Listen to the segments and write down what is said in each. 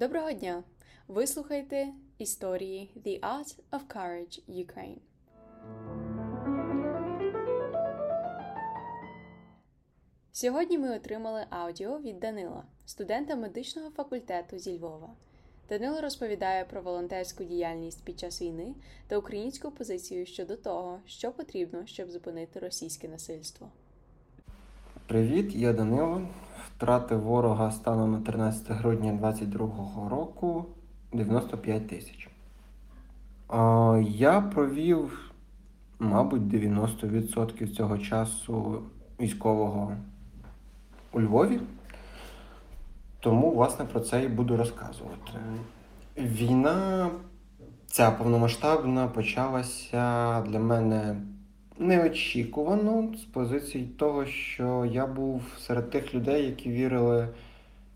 Доброго дня! Ви слухаєте історії The Art of Courage Ukraine. Сьогодні ми отримали аудіо від Данила, студента медичного факультету зі Львова. Данило розповідає про волонтерську діяльність під час війни та українську позицію щодо того, що потрібно, щоб зупинити російське насильство. Привіт, я Данило. Втратив ворога станом на 13 грудня 2022 року 95 тисяч. Я провів, мабуть, 90% цього часу військового у Львові. Тому, власне, про це і буду розказувати. Війна, ця повномасштабна, почалася для мене неочікувано з позиції того, що я був серед тих людей, які вірили,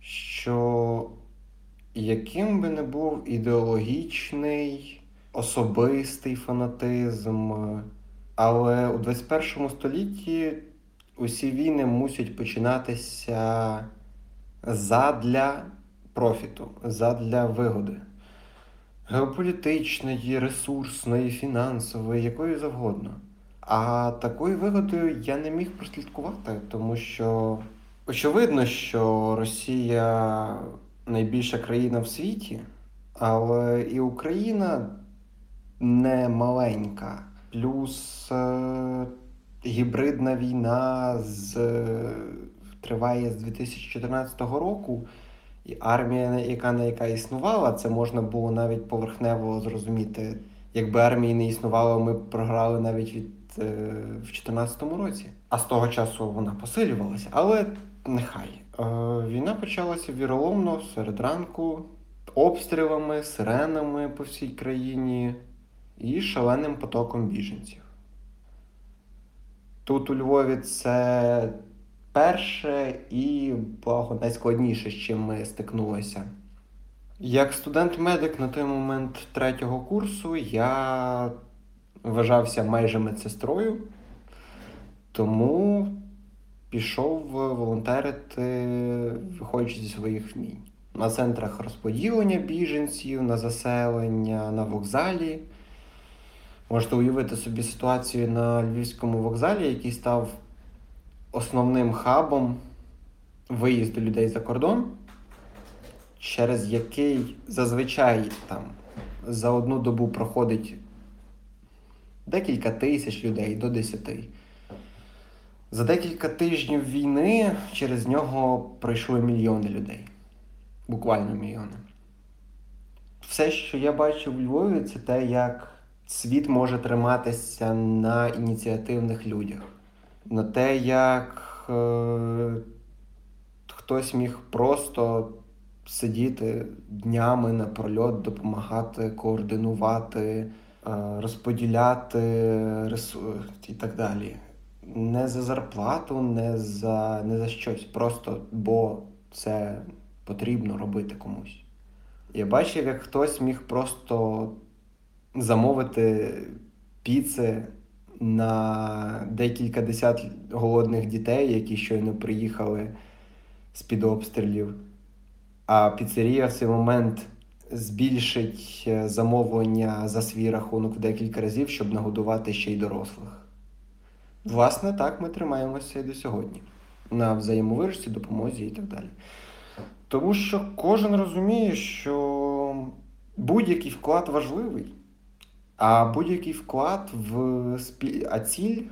що яким би не був ідеологічний, особистий фанатизм, але у 21 столітті усі війни мусять починатися задля профіту, задля вигоди. Геополітичної, ресурсної, фінансової, якої завгодно. А такою вигодою я не міг прослідкувати, тому що очевидно, що Росія найбільша країна в світі, але і Україна не маленька. Плюс е гібридна війна з, триває з 2014 року. І армія, яка на яка існувала, це можна було навіть поверхнево зрозуміти. Якби армії не існувало, ми б програли навіть від Е, в 2014 році. А з того часу вона посилювалася. Але нехай. Е, війна почалася віроломно серед ранку, обстрілами, сиренами по всій країні і шаленим потоком біженців. Тут у Львові це перше і благо найскладніше, з чим ми стикнулися. Як студент-медик на той момент третього курсу я вважався майже медсестрою, тому пішов волонтерити, виходячи зі своїх вмінь. На центрах розподілення біженців, на заселення, на вокзалі. Можете уявити собі ситуацію на Львівському вокзалі, який став основним хабом виїзду людей за кордон, через який зазвичай там за одну добу проходить декілька тисяч людей до десяти. За декілька тижнів війни через нього пройшли мільйони людей. Буквально мільйони. Все, що я бачив у Львові, це те, як світ може триматися на ініціативних людях, на те, як е, хтось міг просто сидіти днями напрольот, допомагати, координувати. Е, розподіляти ресурс і так далі. Не за зарплату, не за не за щось. Просто бо це потрібно робити комусь. Я бачив, як хтось міг просто замовити піци на декілька десят голодних дітей, які щойно приїхали з-під обстрілів. А піцерія в цей момент збільшить е, замовлення за свій рахунок в декілька разів, щоб нагодувати ще й дорослих. Власне, так ми тримаємося і до сьогодні. На взаємовирості, допомозі і так далі. Тому що кожен розуміє, що будь-який вклад важливий, а будь-який вклад в спіль... а ціль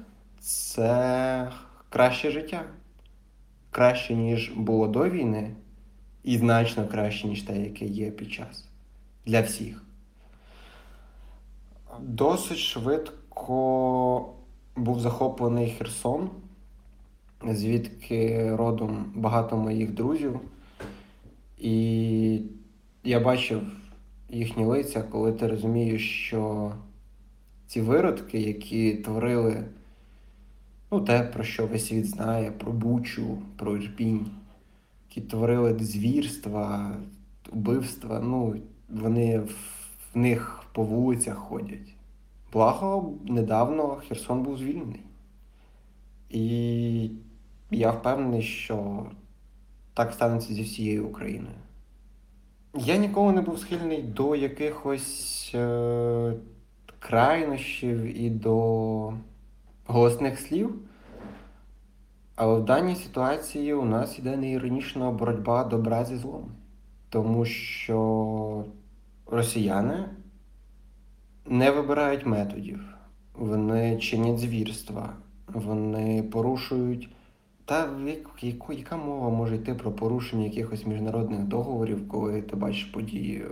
це краще життя. Краще, ніж було до війни, і значно краще, ніж те, яке є під час для всіх. Досить швидко був захоплений Херсон, звідки родом багато моїх друзів. І я бачив їхні лиця, коли ти розумієш, що ці виродки, які творили ну, те, про що весь світ знає, про Бучу, про Ірпінь, які творили звірства, вбивства, ну, вони в них по вулицях ходять. Благо, недавно Херсон був звільнений. І я впевнений, що так станеться зі всією Україною. Я ніколи не був схильний до якихось е, крайнощів і до голосних слів. Але в даній ситуації у нас іде неіронічна боротьба добра зі злом. Тому що росіяни не вибирають методів, вони чинять звірства, вони порушують. Та яку, яка мова може йти про порушення якихось міжнародних договорів, коли ти бачиш події,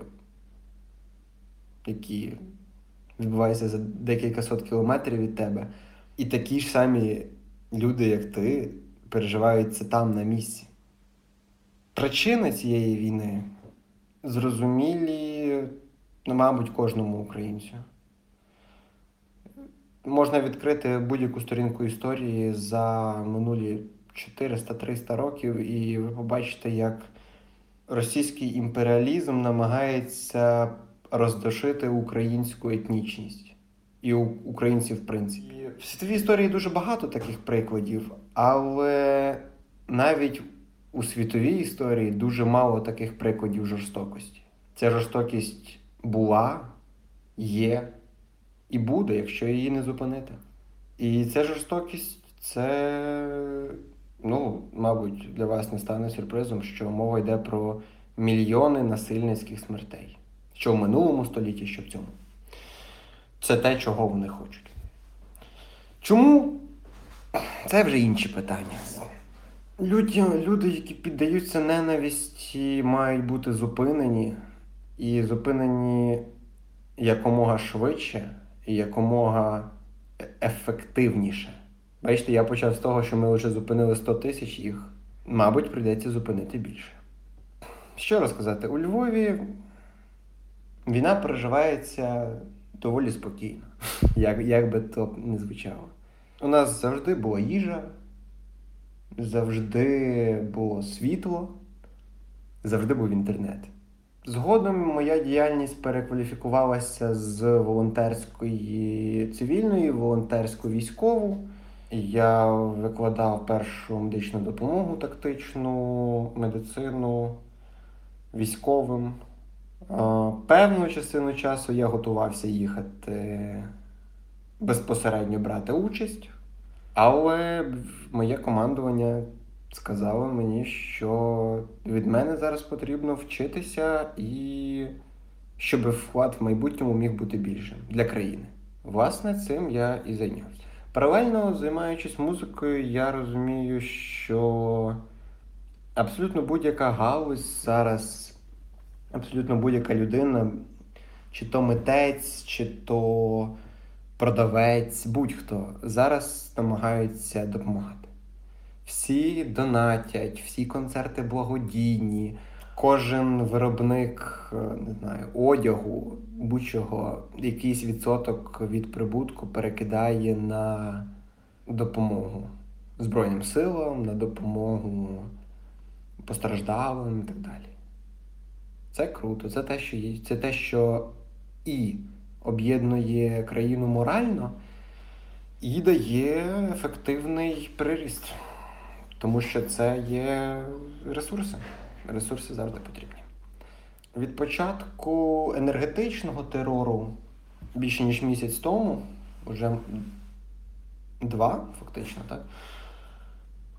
які відбуваються за декілька сот кілометрів від тебе, і такі ж самі люди, як ти, переживають це там на місці. Причини цієї війни зрозумілі, ну, мабуть, кожному українцю. Можна відкрити будь-яку сторінку історії за минулі 400-300 років, і ви побачите, як російський імперіалізм намагається роздушити українську етнічність і українців, в принципі. В світовій історії дуже багато таких прикладів, але навіть у світовій історії дуже мало таких прикладів жорстокості. Ця жорстокість була, є і буде, якщо її не зупинити. І ця жорстокість це, ну, мабуть, для вас не стане сюрпризом, що мова йде про мільйони насильницьких смертей, що в минулому столітті, що в цьому. Це те, чого вони хочуть. Чому? Це вже інші питання. Люди, люди, які піддаються ненависті, мають бути зупинені і зупинені якомога швидше і якомога ефективніше. Бачите, я почав з того, що ми вже зупинили 100 тисяч їх. Мабуть, прийдеться зупинити більше. Що розказати? У Львові війна переживається доволі спокійно, як, як би то не звучало. У нас завжди була їжа, завжди було світло, завжди був інтернет. Згодом моя діяльність перекваліфікувалася з волонтерської цивільної, волонтерську військову. Я викладав першу медичну допомогу, тактичну медицину військовим. Певну частину часу я готувався їхати безпосередньо брати участь, але моє командування сказало мені, що від мене зараз потрібно вчитися і щоб вклад в майбутньому міг бути більшим для країни. Власне, цим я і зайнявся. Паралельно займаючись музикою, я розумію, що абсолютно будь-яка галузь зараз, абсолютно будь-яка людина, чи то митець, чи то продавець, будь-хто зараз намагаються допомагати. Всі донатять, всі концерти благодійні, кожен виробник е, не знаю, одягу, будь-чого, якийсь відсоток від прибутку перекидає на допомогу Збройним силам, на допомогу постраждалим і так далі. Це круто, це те, що є, це те, що і об'єднує країну морально, і дає ефективний приріст. Тому що це є ресурси. Ресурси завжди потрібні. Від початку енергетичного терору більше ніж місяць тому, вже два, фактично, так,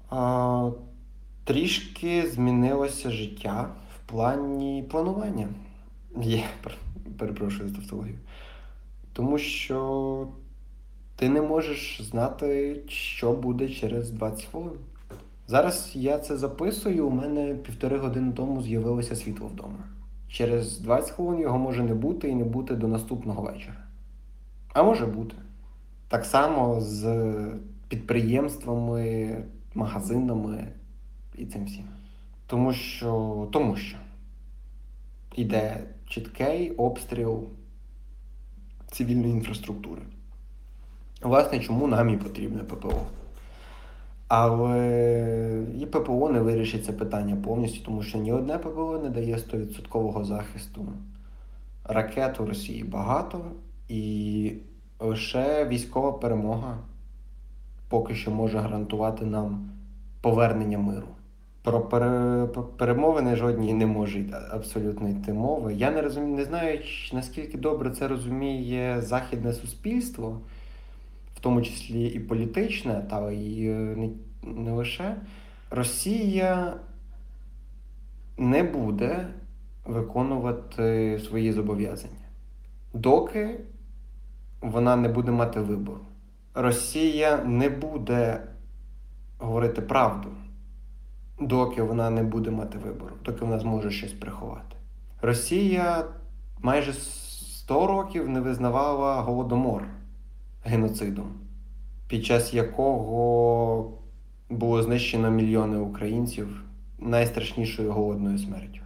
а, трішки змінилося життя в плані планування. Є, перепрошую за тавтологію. Тому що ти не можеш знати, що буде через 20 хвилин. Зараз я це записую, у мене півтори години тому з'явилося світло вдома. Через 20 хвилин його може не бути і не бути до наступного вечора. А може бути. Так само з підприємствами, магазинами і цим всім. Тому що тому що йде чіткий обстріл цивільної інфраструктури. Власне, чому нам і потрібне ППО? Але і ППО не вирішить це питання повністю, тому що ні одне ППО не дає 100% захисту. Ракет у Росії багато, і лише військова перемога поки що може гарантувати нам повернення миру. Про перемовини жодні не може абсолютно йти мова. Я не розумію, не знаю, наскільки добре це розуміє західне суспільство, в тому числі і політичне, та і е, не, не лише. Росія не буде виконувати свої зобов'язання, доки вона не буде мати вибору. Росія не буде говорити правду, доки вона не буде мати вибору, доки вона зможе щось приховати. Росія майже 100 років не визнавала голодомор геноцидом, під час якого було знищено мільйони українців найстрашнішою голодною смертю.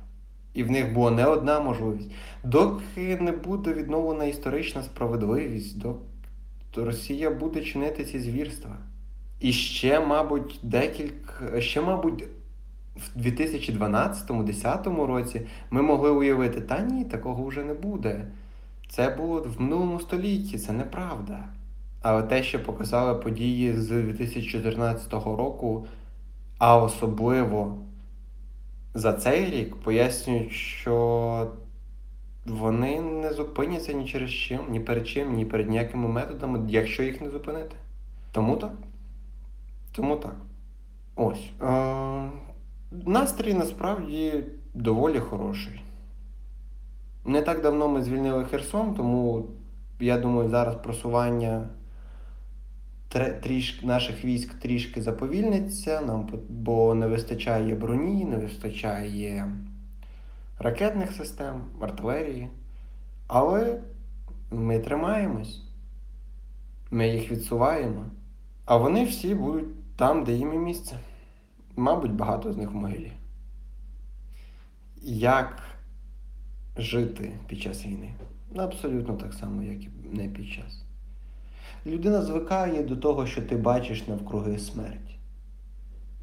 І в них була не одна можливість. Доки не буде відновлена історична справедливість, доки Росія буде чинити ці звірства. І ще, мабуть, декілька, ще, мабуть, в 2012-2010 році ми могли уявити, та ні, такого вже не буде. Це було в минулому столітті, це неправда. Але те, що показали події з 2014 року, а особливо за цей рік, пояснюють, що вони не зупиняться ні через чим, ні перед чим, ні перед ніякими методами, якщо їх не зупинити. Тому так. Тому так. Ось. Настрій насправді доволі хороший. Не так давно ми звільнили Херсон, тому я думаю, зараз просування трішки, наших військ трішки заповільниться, нам, бо не вистачає броні, не вистачає ракетних систем, артилерії. Але ми тримаємось, ми їх відсуваємо, а вони всі будуть там, де їм і місце. Мабуть, багато з них в могилі. Як жити під час війни? Ну, Абсолютно так само, як і не під час. Людина звикає до того, що ти бачиш навкруги смерть.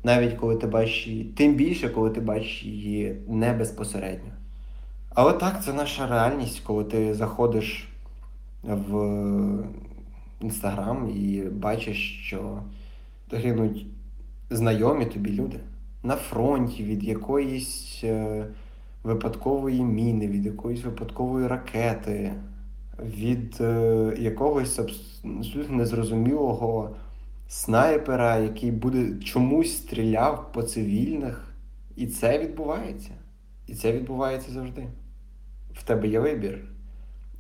Навіть коли ти бачиш її, тим більше, коли ти бачиш її не безпосередньо. Але так, це наша реальність, коли ти заходиш в інстаграм і бачиш, що гинуть знайомі тобі люди на фронті від якоїсь е, випадкової міни, від якоїсь випадкової ракети, від е, якогось абсолютно незрозумілого снайпера, який буде чомусь стріляв по цивільних. І це відбувається. І це відбувається завжди. В тебе є вибір.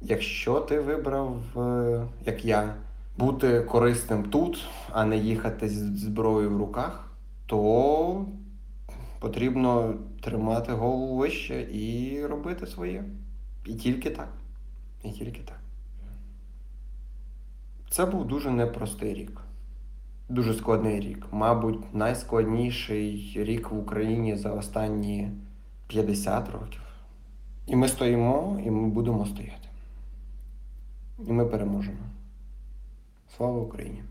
Якщо ти вибрав, е, як я, бути корисним тут, а не їхати з зброєю в руках, то потрібно тримати голову вище і робити своє. І тільки так. І тільки так. Це був дуже непростий рік. Дуже складний рік. Мабуть, найскладніший рік в Україні за останні 50 років. І ми стоїмо, і ми будемо стояти. І ми переможемо. Слава Україні!